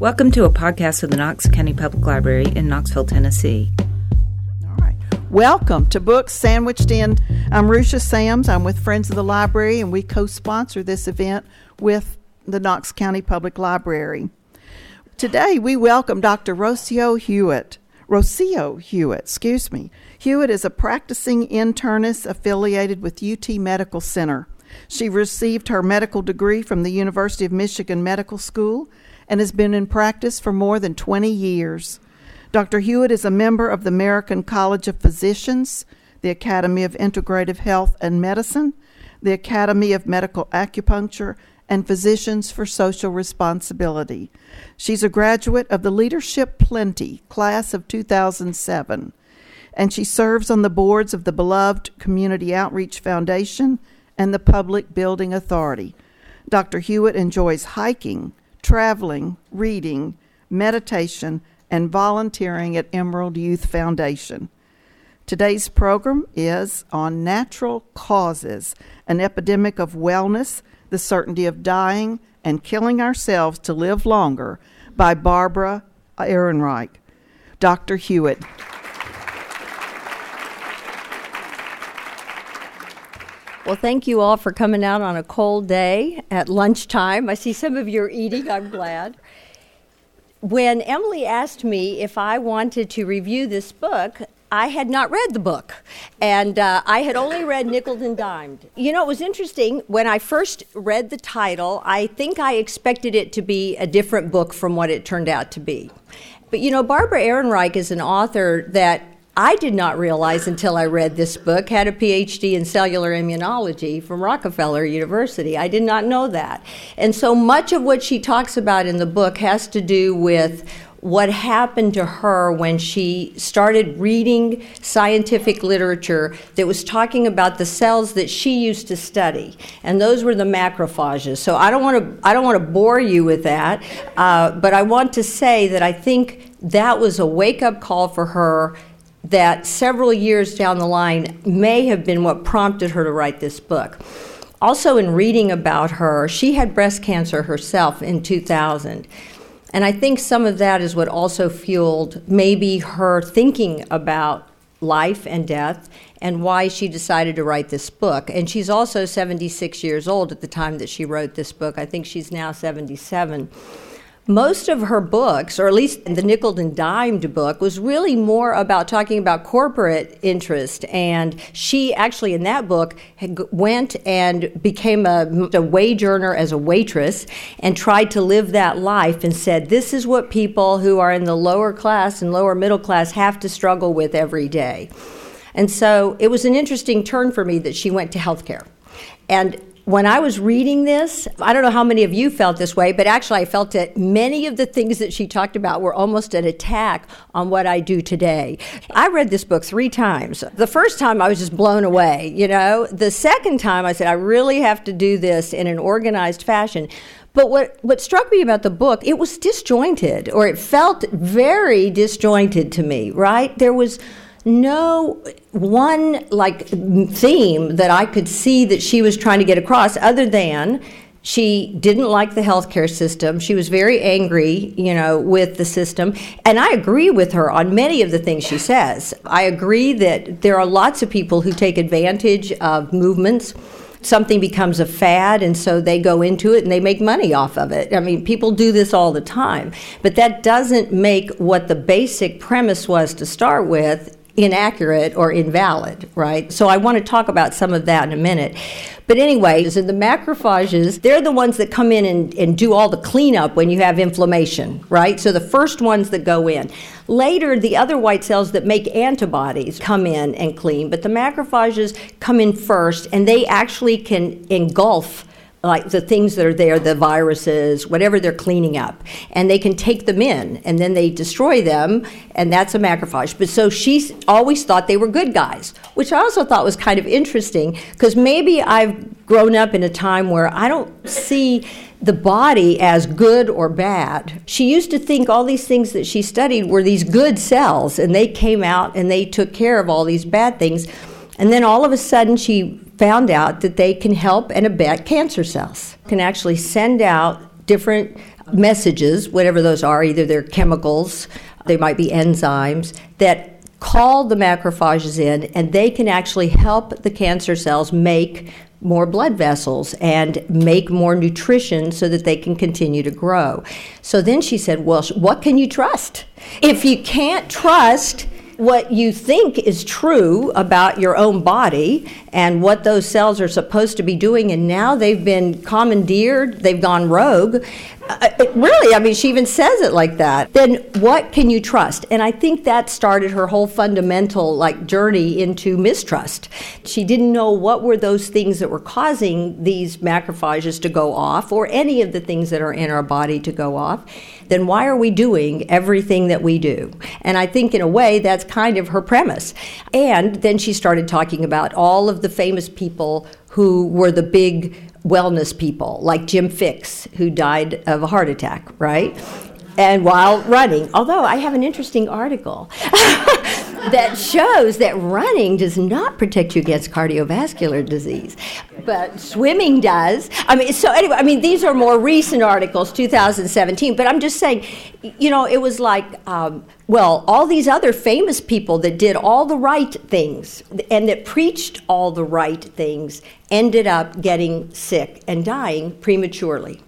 Welcome to a podcast of the Knox County Public Library in Knoxville, Tennessee. All right. Welcome to Books Sandwiched In. I'm Rusha Sams. I'm with Friends of the Library, and we co sponsor this event with the Knox County Public Library. Today, we welcome Dr. Rocio Huet. Rocio Huet, excuse me. Huet is a practicing internist affiliated with UT Medical Center. She received her medical degree from the University of Michigan Medical School and has been in practice for more than 20 years. Dr. Huet is a member of the American College of Physicians, the Academy of Integrative Health and Medicine, the Academy of Medical Acupuncture, and Physicians for Social Responsibility. She's a graduate of the Leadership Plenty class of 2007, and she serves on the boards of the beloved Community Outreach Foundation and the Public Building Authority. Dr. Hewitt enjoys hiking, traveling, reading, meditation, and volunteering at Emerald Youth Foundation. Today's program is on natural causes, an epidemic of wellness, the certainty of dying, and killing ourselves to live longer by Barbara Ehrenreich. Dr. Huet. Well, thank you all for coming out on a cold day at lunchtime. I see some of you are eating, I'm glad. When Emily asked me if I wanted to review this book, I had not read the book, and uh, I had only read Nickel and Dimed. You know, it was interesting. When I first read the title, I think I expected it to be a different book from what it turned out to be. But you know, Barbara Ehrenreich is an author that I did not realize until I read this book, had a PhD in cellular immunology from Rockefeller University. I did not know that. And so much of what she talks about in the book has to do with what happened to her when she started reading scientific literature that was talking about the cells that she used to study, and those were the macrophages. So I don't want to I don't want to bore you with that, uh, but I want to say that I think that was a wake up call for her that several years down the line may have been what prompted her to write this book. Also, in reading about her, she had breast cancer herself in 2000. And I think some of that is what also fueled maybe her thinking about life and death and why she decided to write this book. And she's also 76 years old at the time that she wrote this book. I think she's now 77 most of her books, or at least the nickel and dimed book, was really more about talking about corporate interest. And she actually, in that book, went and became a, a wage earner as a waitress and tried to live that life and said, This is what people who are in the lower class and lower middle class have to struggle with every day. And so it was an interesting turn for me that she went to healthcare. And when I was reading this, I don't know how many of you felt this way, but actually I felt that many of the things that she talked about were almost an attack on what I do today. I read this book three times. The first time I was just blown away, you know. The second time I said, I really have to do this in an organized fashion. But what, what struck me about the book, it was disjointed, or it felt very disjointed to me, right? There was no one like theme that I could see that she was trying to get across other than she didn't like the healthcare system. She was very angry, you know, with the system. And I agree with her on many of the things she says. I agree that there are lots of people who take advantage of movements. Something becomes a fad, and so they go into it and they make money off of it. I mean, people do this all the time. But that doesn't make what the basic premise was to start with inaccurate or invalid, right? So I want to talk about some of that in a minute. But anyway, so the macrophages, they're the ones that come in and, and do all the cleanup when you have inflammation, right? So the first ones that go in. Later, the other white cells that make antibodies come in and clean, but the macrophages come in first and they actually can engulf like the things that are there, the viruses, whatever they're cleaning up, and they can take them in, and then they destroy them, and that's a macrophage. But so she always thought they were good guys, which I also thought was kind of interesting because maybe I've grown up in a time where I don't see the body as good or bad. She used to think all these things that she studied were these good cells, and they came out and they took care of all these bad things. And then all of a sudden, she found out that they can help and abet cancer cells, can actually send out different messages, whatever those are, either they're chemicals, they might be enzymes, that call the macrophages in and they can actually help the cancer cells make more blood vessels and make more nutrition so that they can continue to grow. So then she said, Well, what can you trust? If you can't trust what you think is true about your own body and what those cells are supposed to be doing, and now they've been commandeered, they've gone rogue. Uh, really, I mean, she even says it like that. Then what can you trust? And I think that started her whole fundamental like journey into mistrust. She didn't know what were those things that were causing these macrophages to go off, or any of the things that are in our body to go off then why are we doing everything that we do? And I think, in a way, that's kind of her premise. And then she started talking about all of the famous people who were the big wellness people, like Jim Fixx, who died of a heart attack, right? And while running, although I have an interesting article that shows that running does not protect you against cardiovascular disease, but swimming does. I mean, so anyway, I mean, these are more recent articles, 2017, but I'm just saying, you know, it was like, um, well, all these other famous people that did all the right things and that preached all the right things ended up getting sick and dying prematurely.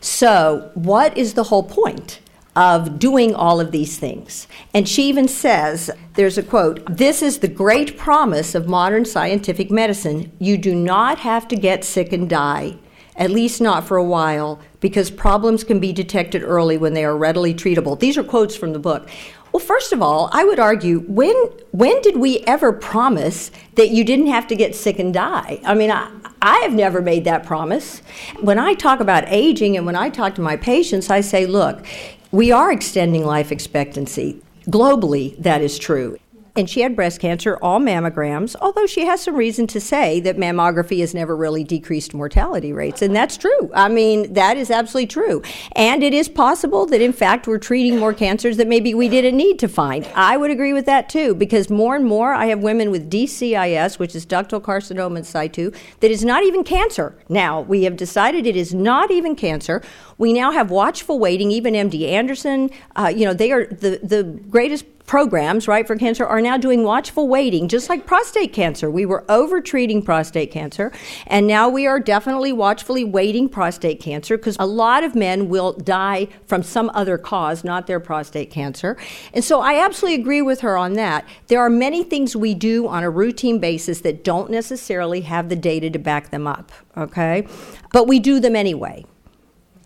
So, what is the whole point? Of doing all of these things. And she even says there's a quote This is the great promise of modern scientific medicine. You do not have to get sick and die, at least not for a while, because problems can be detected early when they are readily treatable. These are quotes from the book. Well, first of all, I would argue when when did we ever promise that you didn't have to get sick and die? I mean, I, I have never made that promise. When I talk about aging and when I talk to my patients, I say, look, we are extending life expectancy. Globally, that is true. And she had breast cancer, all mammograms, although she has some reason to say that mammography has never really decreased mortality rates. And that's true. I mean, that is absolutely true. And it is possible that, in fact, we're treating more cancers that maybe we didn't need to find. I would agree with that too, because more and more I have women with DCIS, which is ductal carcinoma in situ, that is not even cancer. Now, we have decided it is not even cancer. We now have watchful waiting, even MD Anderson. Uh, you know, they are the, the greatest programs, right, for cancer are now doing watchful waiting, just like prostate cancer. We were over treating prostate cancer, and now we are definitely watchfully waiting prostate cancer because a lot of men will die from some other cause, not their prostate cancer. And so I absolutely agree with her on that. There are many things we do on a routine basis that don't necessarily have the data to back them up, okay? But we do them anyway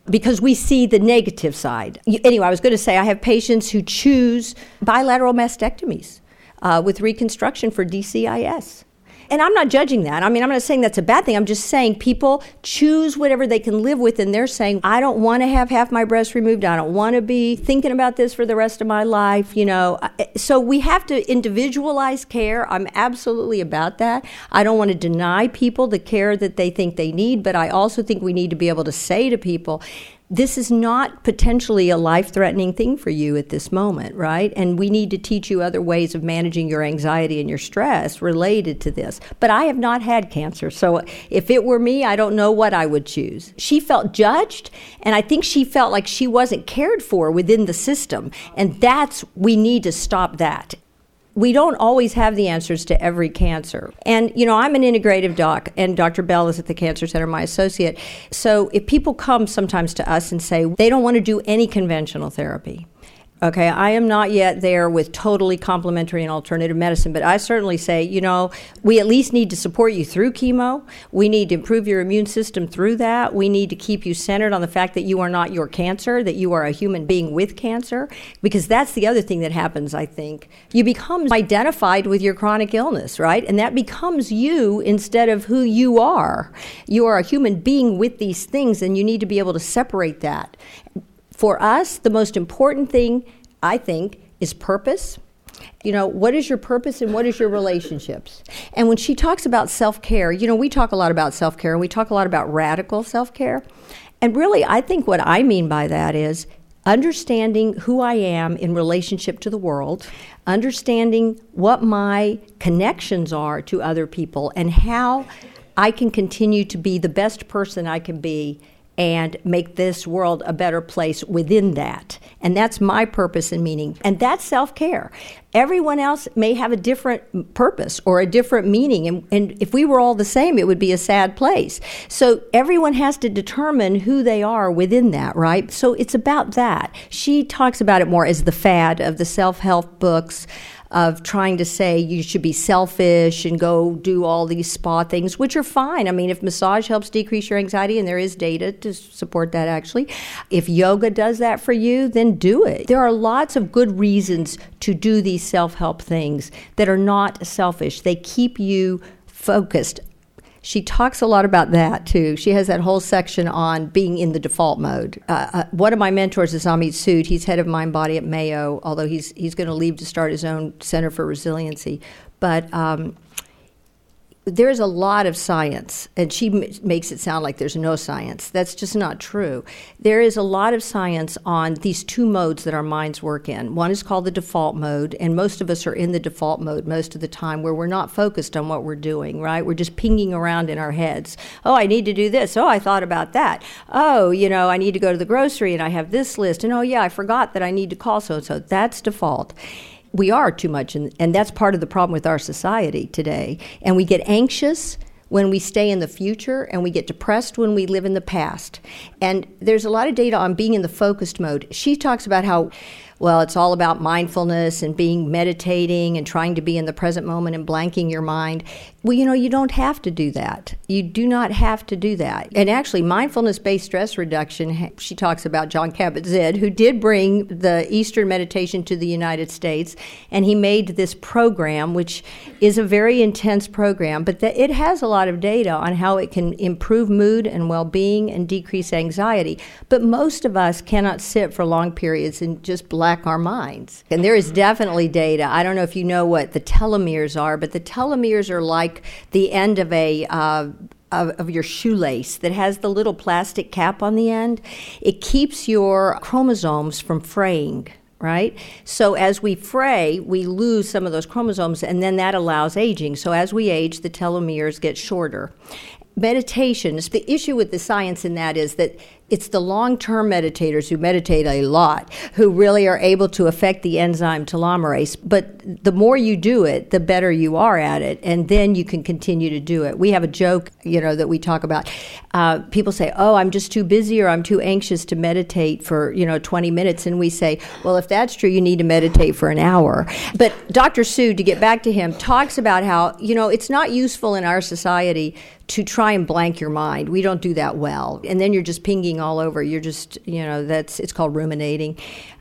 because we see the negative side. Anyway, I was going to say I have patients who choose bilateral mastectomies uh, with reconstruction for DCIS. And I'm not judging that. I mean, I'm not saying that's a bad thing. I'm just saying people choose whatever they can live with, and they're saying, I don't want to have half my breast removed. I don't want to be thinking about this for the rest of my life, you know. Eh, so we have to individualize care. I'm absolutely about that. I don't want to deny people the care that they think they need, but I also think we need to be able to say to people, this is not potentially a life threatening thing for you at this moment, right? And we need to teach you other ways of managing your anxiety and your stress related to this. But I have not had cancer, so if it were me, I don't know what I would choose. She felt judged, and I think she felt like she wasn't cared for within the system. And that's, we need to stop that we don't always have the answers to every cancer. And, you know, I'm an integrative doc, and Dr. Bell is at the Cancer Center, my associate. So if people come sometimes to us and say they don't want to do any conventional therapy, Okay, I am not yet there with totally complementary and alternative medicine, but I certainly say, you know, we at least need to support you through chemo. We need to improve your immune system through that. We need to keep you centered on the fact that you are not your cancer, that you are a human being with cancer, because that's the other thing that happens, I think. You become identified with your chronic illness, right? And that becomes you instead of who you are. You are a human being with these things, and you need to be able to separate that for us, the most important thing, I think, is purpose. You know, what is your purpose and what is your relationships? And when she talks about self care, you know, we talk a lot about self care and we talk a lot about radical self care. And really, I think what I mean by that is understanding who I am in relationship to the world, understanding what my connections are to other people, and how I can continue to be the best person I can be and make this world a better place within that. And that's my purpose and meaning. And that's self care. Everyone else may have a different purpose or a different meaning. And, and, if we were all the same, it would be a sad place. So everyone has to determine who they are within that, right? So it's about that. She talks about it more as the fad of the self help books of trying to say you should be selfish and go do all these spa things, which are fine. I mean, if massage helps decrease your anxiety, and there is data to support that actually, if yoga does that for you, then do it. There are lots of good reasons to do these self help things that are not selfish, they keep you focused she talks a lot about that too. She has that whole section on being in the default mode. Uh, uh, one of my mentors is Amit Sood. He's head of Mind Body at Mayo, although he's he's going to leave to start his own Center for Resiliency. But um, there's a lot of science, and she m- makes it sound like there's no science. That's just not true. There is a lot of science on these two modes that our minds work in. One is called the default mode, and most of us are in the default mode most of the time where we're not focused on what we're doing, right? We're just pinging around in our heads. Oh, I need to do this. Oh, I thought about that. Oh, you know, I need to go to the grocery and I have this list. And oh, yeah, I forgot that I need to call so and so. That's default we are too much, and, that's part of the problem with our society today. And we get anxious when we stay in the future, and we get depressed when we live in the past. And there's a lot of data on being in the focused mode. She talks about how well, it's all about mindfulness and being meditating and trying to be in the present moment and blanking your mind. Well, you know, you don't have to do that. You do not have to do that. And actually, mindfulness based stress reduction, she talks about Jon Kabat Zinn, who did bring the Eastern meditation to the United States. And he made this program, which is a very intense program, but it has a lot of data on how it can improve mood and well being and decrease anxiety. But most of us cannot sit for long periods and just black our minds. And there is definitely data. I don't know if you know what the telomeres are, but the telomeres are like the end of a uh, of, of, your shoelace that has the little plastic cap on the end. It keeps your chromosomes from fraying. Right? So, as we fray, we lose some of those chromosomes, and then that allows aging. So, as we age, the telomeres get shorter meditation the issue with the science in that is that it's the long term meditators who meditate a lot who really are able to affect the enzyme telomerase. But the more you do it, the better you are at it, and then you can continue to do it. We have a joke, you know, that we talk about. Uh, people say, "Oh, I'm just too busy or I'm too anxious to meditate for you know 20 minutes," and we say, "Well, if that's true, you need to meditate for an hour." But Dr. Sood, to get back to him, talks about how you know it's not useful in our society to try and blank your mind. We don't do that well. And then you're just pinging all over. You're just, you know, that's it's called ruminating.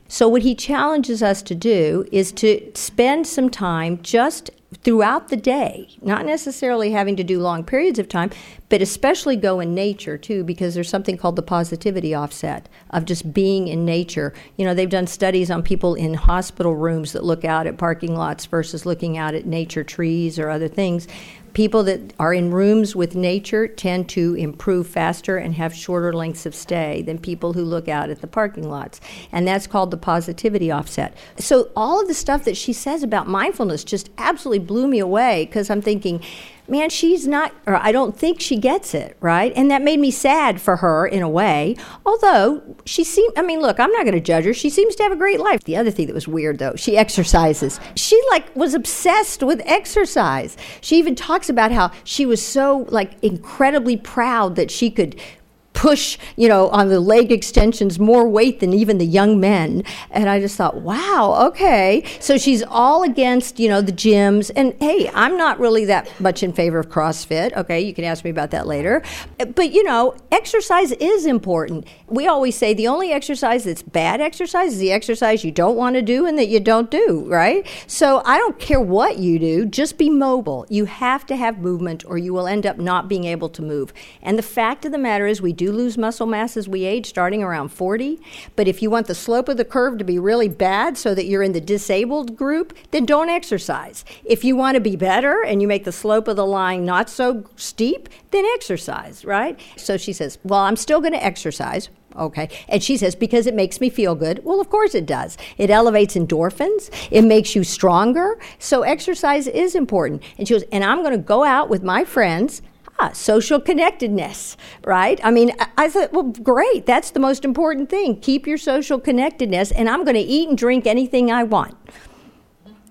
So what he challenges us to do is to spend some time just throughout the day, not necessarily having to do long periods of time, but especially go in nature too, because there's something called the positivity offset of just being in nature. You know, they've done studies on people in hospital rooms that look out at parking lots versus looking out at nature, trees, or other things people that are in rooms with nature tend to improve faster and have shorter lengths of stay than people who look out at the parking lots. And that's called the positivity offset. So, all of the stuff that she says about mindfulness just absolutely blew me away because I'm thinking, man, she's not, or I don't think she gets it, right? And that made me sad for her in a way. Although she seemed, I mean, look, I'm not going to judge her. She seems to have a great life. The other thing that was weird, though, she exercises. She, like, was obsessed with exercise. She even talks about how she was so, like, incredibly proud that she could push, you know, on the leg extensions more weight than even the young men. And I just thought, wow, okay. So she's all against, you know, the gyms. And hey, I'm not really that much in favor of CrossFit. Okay, you can ask me about that later. But, you know, exercise is important. We always say the only exercise that's bad exercise is the exercise you don't want to do and that you don't do, right? So I don't care what you do, just be mobile. You have to have movement or you will end up not being able to move. And the fact of the matter is, we do do lose muscle mass as we age, starting around 40. But if you want the slope of the curve to be really bad so that you're in the disabled group, then don't exercise. If you want to be better and you make the slope of the line not so steep, then exercise, right? So she says, Well, I'm still going to exercise. Okay. And she says, because it makes me feel good. Well, of course it does. It elevates endorphins, it makes you stronger. So exercise is important. And she goes, and I'm going to go out with my friends. Ah, social connectedness, right? I mean, I thought, well, great. That's the most important thing. Keep your social connectedness, and I'm going to eat and drink anything I want.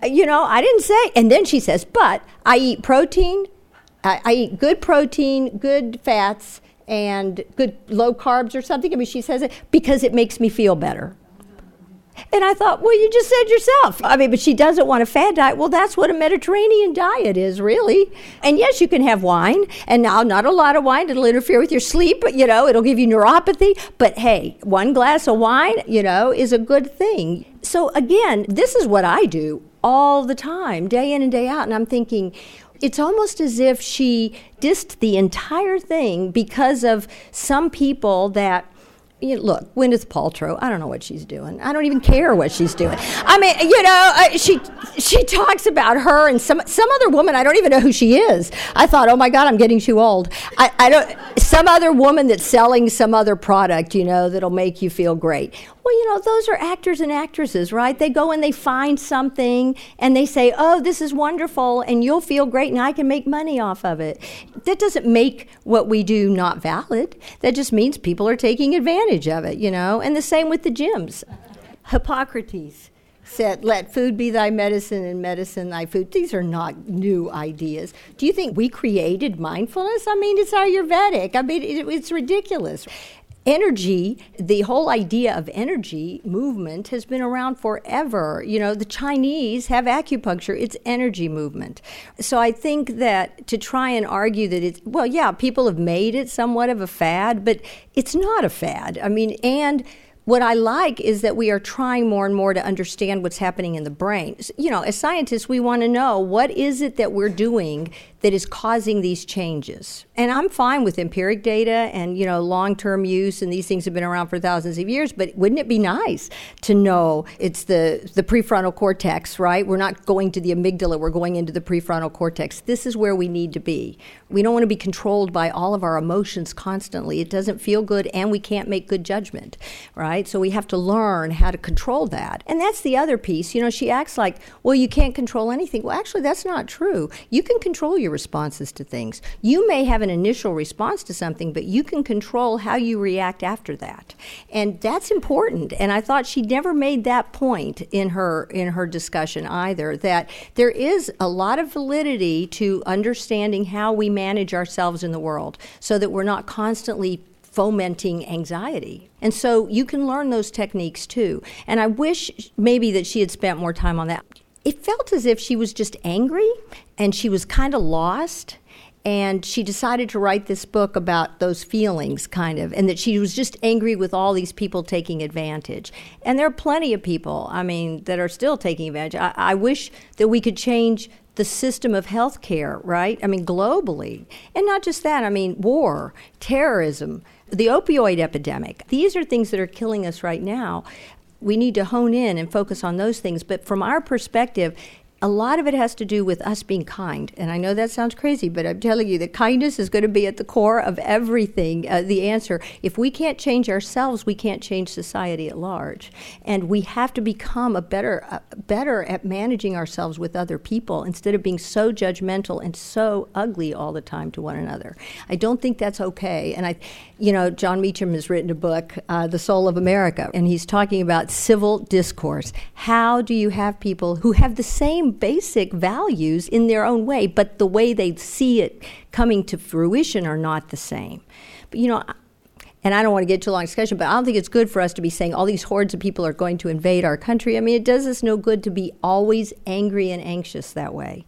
You know, I didn't say. And then she says, but I eat protein, I, I eat good protein, good fats, and good low carbs or something. I mean, she says it because it makes me feel better. And I thought, well, you just said yourself. I mean, but she doesn't want a fad diet. Well, that's what a Mediterranean diet is, really. And yes, you can have wine. And now, not a lot of wine. It'll interfere with your sleep, but, you know, it'll give you neuropathy. But hey, one glass of wine, you know, is a good thing. So again, this is what I do all the time, day in and day out. And I'm thinking, it's almost as if she dissed the entire thing because of some people that you know, look, Gwyneth Paltrow. I don't know what she's doing. I don't even care what she's doing. I mean, you know, uh, she she talks about her and some some other woman. I don't even know who she is. I thought, oh my God, I'm getting too old. I, I don't. Some other woman that's selling some other product, you know, that'll make you feel great. Well, you know, those are actors and actresses, right? They go and they find something and they say, oh, this is wonderful and you'll feel great and I can make money off of it. That doesn't make what we do not valid. That just means people are taking advantage of it, you know? And the same with the gyms. Hippocrates said, Let food be thy medicine and medicine thy food. These are not new ideas. Do you think we created mindfulness? I mean, it's Ayurvedic. I mean, it, it's ridiculous energy, the whole idea of energy movement has been around forever. You know, the Chinese have acupuncture, it's energy movement. So I think that to try and argue that it's, well, yeah, people have made it somewhat of a fad, but it's not a fad. I mean, and what I like is that we are trying more and more to understand what's happening in the brain. You know, as scientists, we want to know what is it that we're doing that is causing these changes. And I'm fine with empiric data and, you know, long-term use and these things have been around for thousands of years, but wouldn't it be nice to know it's the the prefrontal cortex, right? We're not going to the amygdala, we're going into the prefrontal cortex. This is where we need to be. We don't want to be controlled by all of our emotions constantly. It doesn't feel good and we can't make good judgment, right? So we have to learn how to control that. And that's the other piece. You know, she acts like, "Well, you can't control anything." Well, actually that's not true. You can control your responses to things. You may have an initial response to something, but you can control how you react after that. And that's important. And I thought she never made that point in her in her discussion either that there is a lot of validity to understanding how we manage ourselves in the world so that we're not constantly fomenting anxiety. And so you can learn those techniques too. And I wish maybe that she had spent more time on that it felt as if she was just angry and she was kind of lost and she decided to write this book about those feelings kind of and that she was just angry with all these people taking advantage. And there are plenty of people i mean that are still taking advantage. I, I wish that we could change the system of health care right? I mean globally. And not just that i mean war terrorism the opioid epidemic. These are things that are killing us right now we need to hone in and focus on those things. But from our perspective, a lot of it has to do with us being kind. And I know that sounds crazy, but I'm telling you that kindness is going to be at the core of everything, uh, the answer. If we can't change ourselves, we can't change society at large. And we have to become a better, uh, better at managing ourselves with other people instead of being so judgmental and so ugly all the time to one another. I don't think that's okay. And I, you know, Jon Meacham has written a book, uh, The Soul of America, and he's talking about civil discourse. How do you have people who have the same basic values in their own way, but the way they see it coming to fruition are not the same. But, you know, and I don't want to get too long discussion, but I don't think it's good for us to be saying all these hordes of people are going to invade our country. I mean, it does us no good to be always angry and anxious that way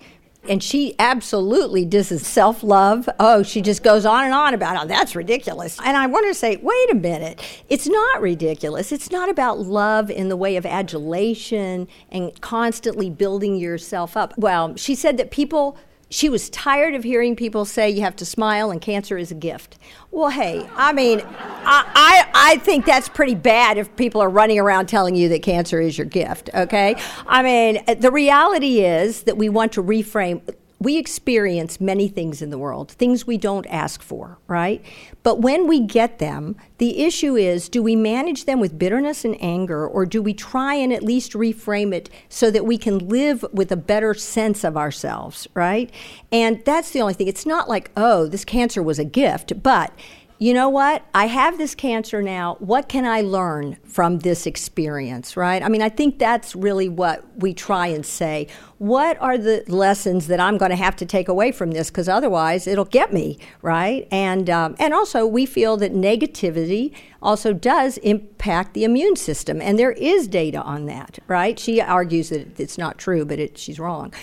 and she absolutely disses self love. Oh, she just goes on and on about how that's ridiculous. And I want to say, wait a minute, it's not ridiculous. It's not about love in the way of adulation and constantly building yourself up. Well, she said that people she was tired of hearing people say you have to smile and cancer is a gift. Well, hey, I mean, I, I, I, think that's pretty bad if people are running around telling you that cancer is your gift, okay? I mean, the reality is that we want to reframe we experience many things in the world, things we don't ask for, right? But when we get them, the issue is do we manage them with bitterness and anger, or do we try and at least reframe it so that we can live with a better sense of ourselves, right? And that's the only thing. It's not like, oh, this cancer was a gift, but you know what? I have this cancer now. What can I learn from this experience, right? I mean, I think that's really what we try and say. What are the lessons that I'm going to have to take away from this? Because otherwise, it'll get me, right? And um, and also, we feel that negativity also does impact the immune system, and there is data on that, right? She argues that it's not true, but it, she's wrong.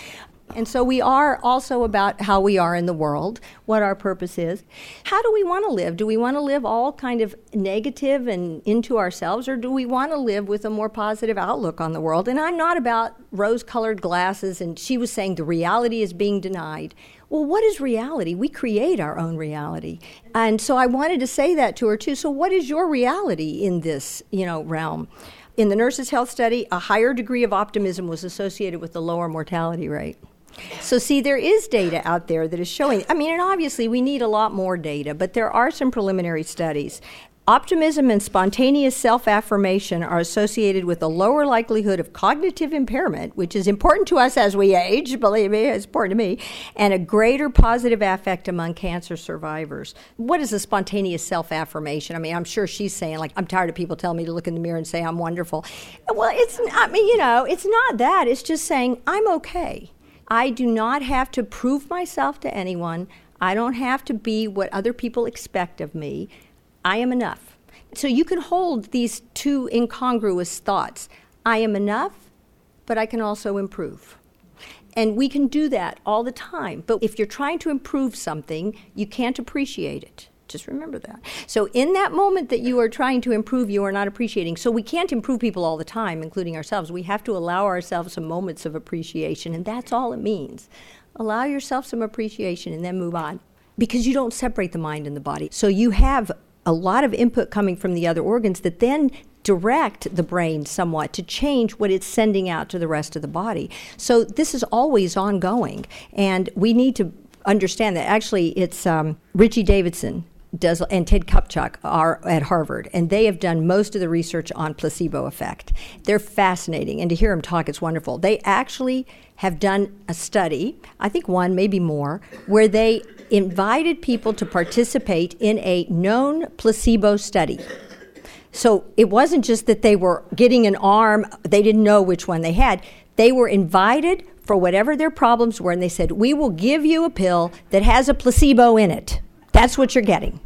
And so we are also about how we are in the world, what our purpose is. How do we want to live? Do we want to live all kind of negative and into ourselves, or do we want to live with a more positive outlook on the world? And I'm not about rose colored glasses, and she was saying the reality is being denied. Well, what is reality? We create our own reality. And so I wanted to say that to her too. So what is your reality in this, you know, realm? In the nurses' health study, a higher degree of optimism was associated with a lower mortality rate. So, see, there is data out there that is showing. I mean, and obviously we need a lot more data, but there are some preliminary studies. Optimism and spontaneous self affirmation are associated with a lower likelihood of cognitive impairment, which is important to us as we age, believe me, it's important to me, and a greater positive affect among cancer survivors. What is a spontaneous self affirmation? I mean, I'm sure she's saying, like, I'm tired of people telling me to look in the mirror and say I'm wonderful. Well, it's, I mean, you know, it's not that. It's just saying I'm okay. I do not have to prove myself to anyone. I don't have to be what other people expect of me. I am enough. So you can hold these two incongruous thoughts. I am enough, but I can also improve. And we can do that all the time. But if you're trying to improve something, you can't appreciate it. Just remember that. So, in that moment that you are trying to improve, you are not appreciating. So, we can't improve people all the time, including ourselves. We have to allow ourselves some moments of appreciation, and that's all it means. Allow yourself some appreciation and then move on because you don't separate the mind and the body. So, you have a lot of input coming from the other organs that then direct the brain somewhat to change what it's sending out to the rest of the body. So this is always ongoing, and we need to understand that. Actually, it's um, Richie Davidson does and Ted Kaptchuk are at Harvard, and they have done most of the research on placebo effect. They're fascinating, and to hear them talk, it's wonderful. They actually have done a study, I think one, maybe more, where they invited people to participate in a known placebo study. So it wasn't just that they were getting an arm, they didn't know which one they had. They were invited for whatever their problems were, and they said, We will give you a pill that has a placebo in it. That's what you're getting.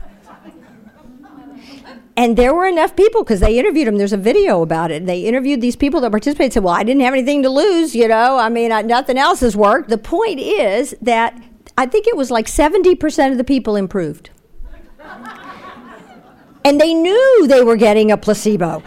And there were enough people because they interviewed them. There's a video about it. They interviewed these people that participated. Said, "Well, I didn't have anything to lose. You know, I mean, I, nothing else has worked." The point is that I think it was like 70% of the people improved, and they knew they were getting a placebo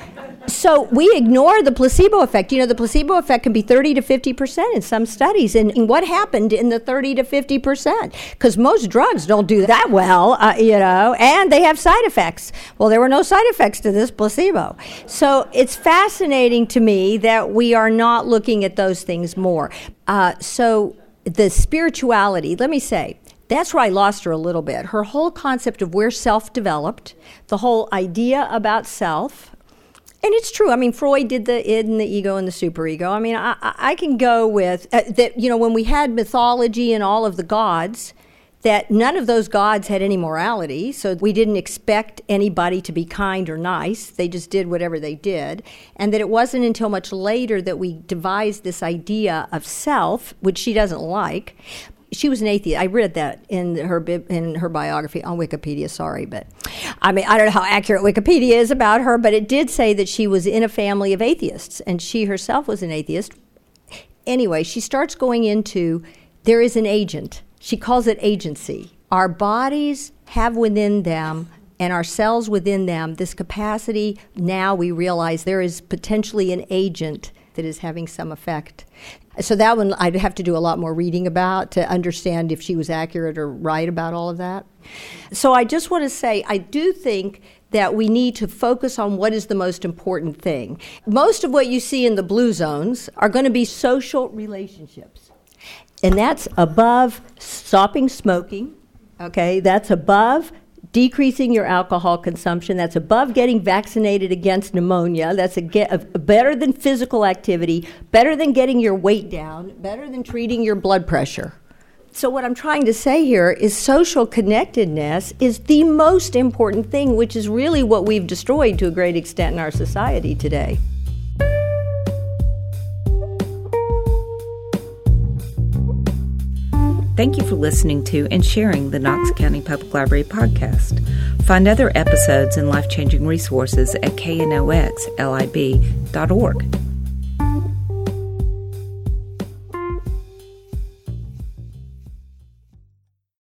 so we ignore the placebo effect. You know, the placebo effect can be 30 to 50% in some studies. And, and what happened in the 30 to 50%? Because most drugs don't do that well, uh, you know, and they have side effects. Well, there were no side effects to this placebo. So it's fascinating to me that we are not looking at those things more. Uh, so the spirituality, let me say, that's where I lost her a little bit. Her whole concept of where self developed, the whole idea about self, and it's true. I mean, Freud did the id and the ego and the superego. I mean, I, I can go with uh, that. You know, when we had mythology and all of the gods, that none of those gods had any morality, so we didn't expect anybody to be kind or nice. They just did whatever they did. And that it wasn't until much later that we devised this idea of self, which she doesn't like, she was an atheist. I read that in her in her biography on Wikipedia. Sorry, but I mean I don't know how accurate Wikipedia is about her, but it did say that she was in a family of atheists, and she herself was an atheist. Anyway, she starts going into there is an agent. She calls it agency. Our bodies have within them and our cells within them this capacity. Now we realize there is potentially an agent that is having some effect. So that one I'd have to do a lot more reading about to understand if she was accurate or right about all of that. So I just want to say I do think that we need to focus on what is the most important thing. Most of what you see in the blue zones are going to be social relationships. And that's above stopping smoking, okay? That's above decreasing your alcohol consumption. That's above getting vaccinated against pneumonia. That's a, get, a, better than physical activity, better than getting your weight down, better than treating your blood pressure. So, what I'm trying to say here is social connectedness is the most important thing, which is really what we've destroyed to a great extent in our society today. Thank you for listening to and sharing the Knox County Public Library podcast. Find other episodes and life changing resources at knoxlib.org.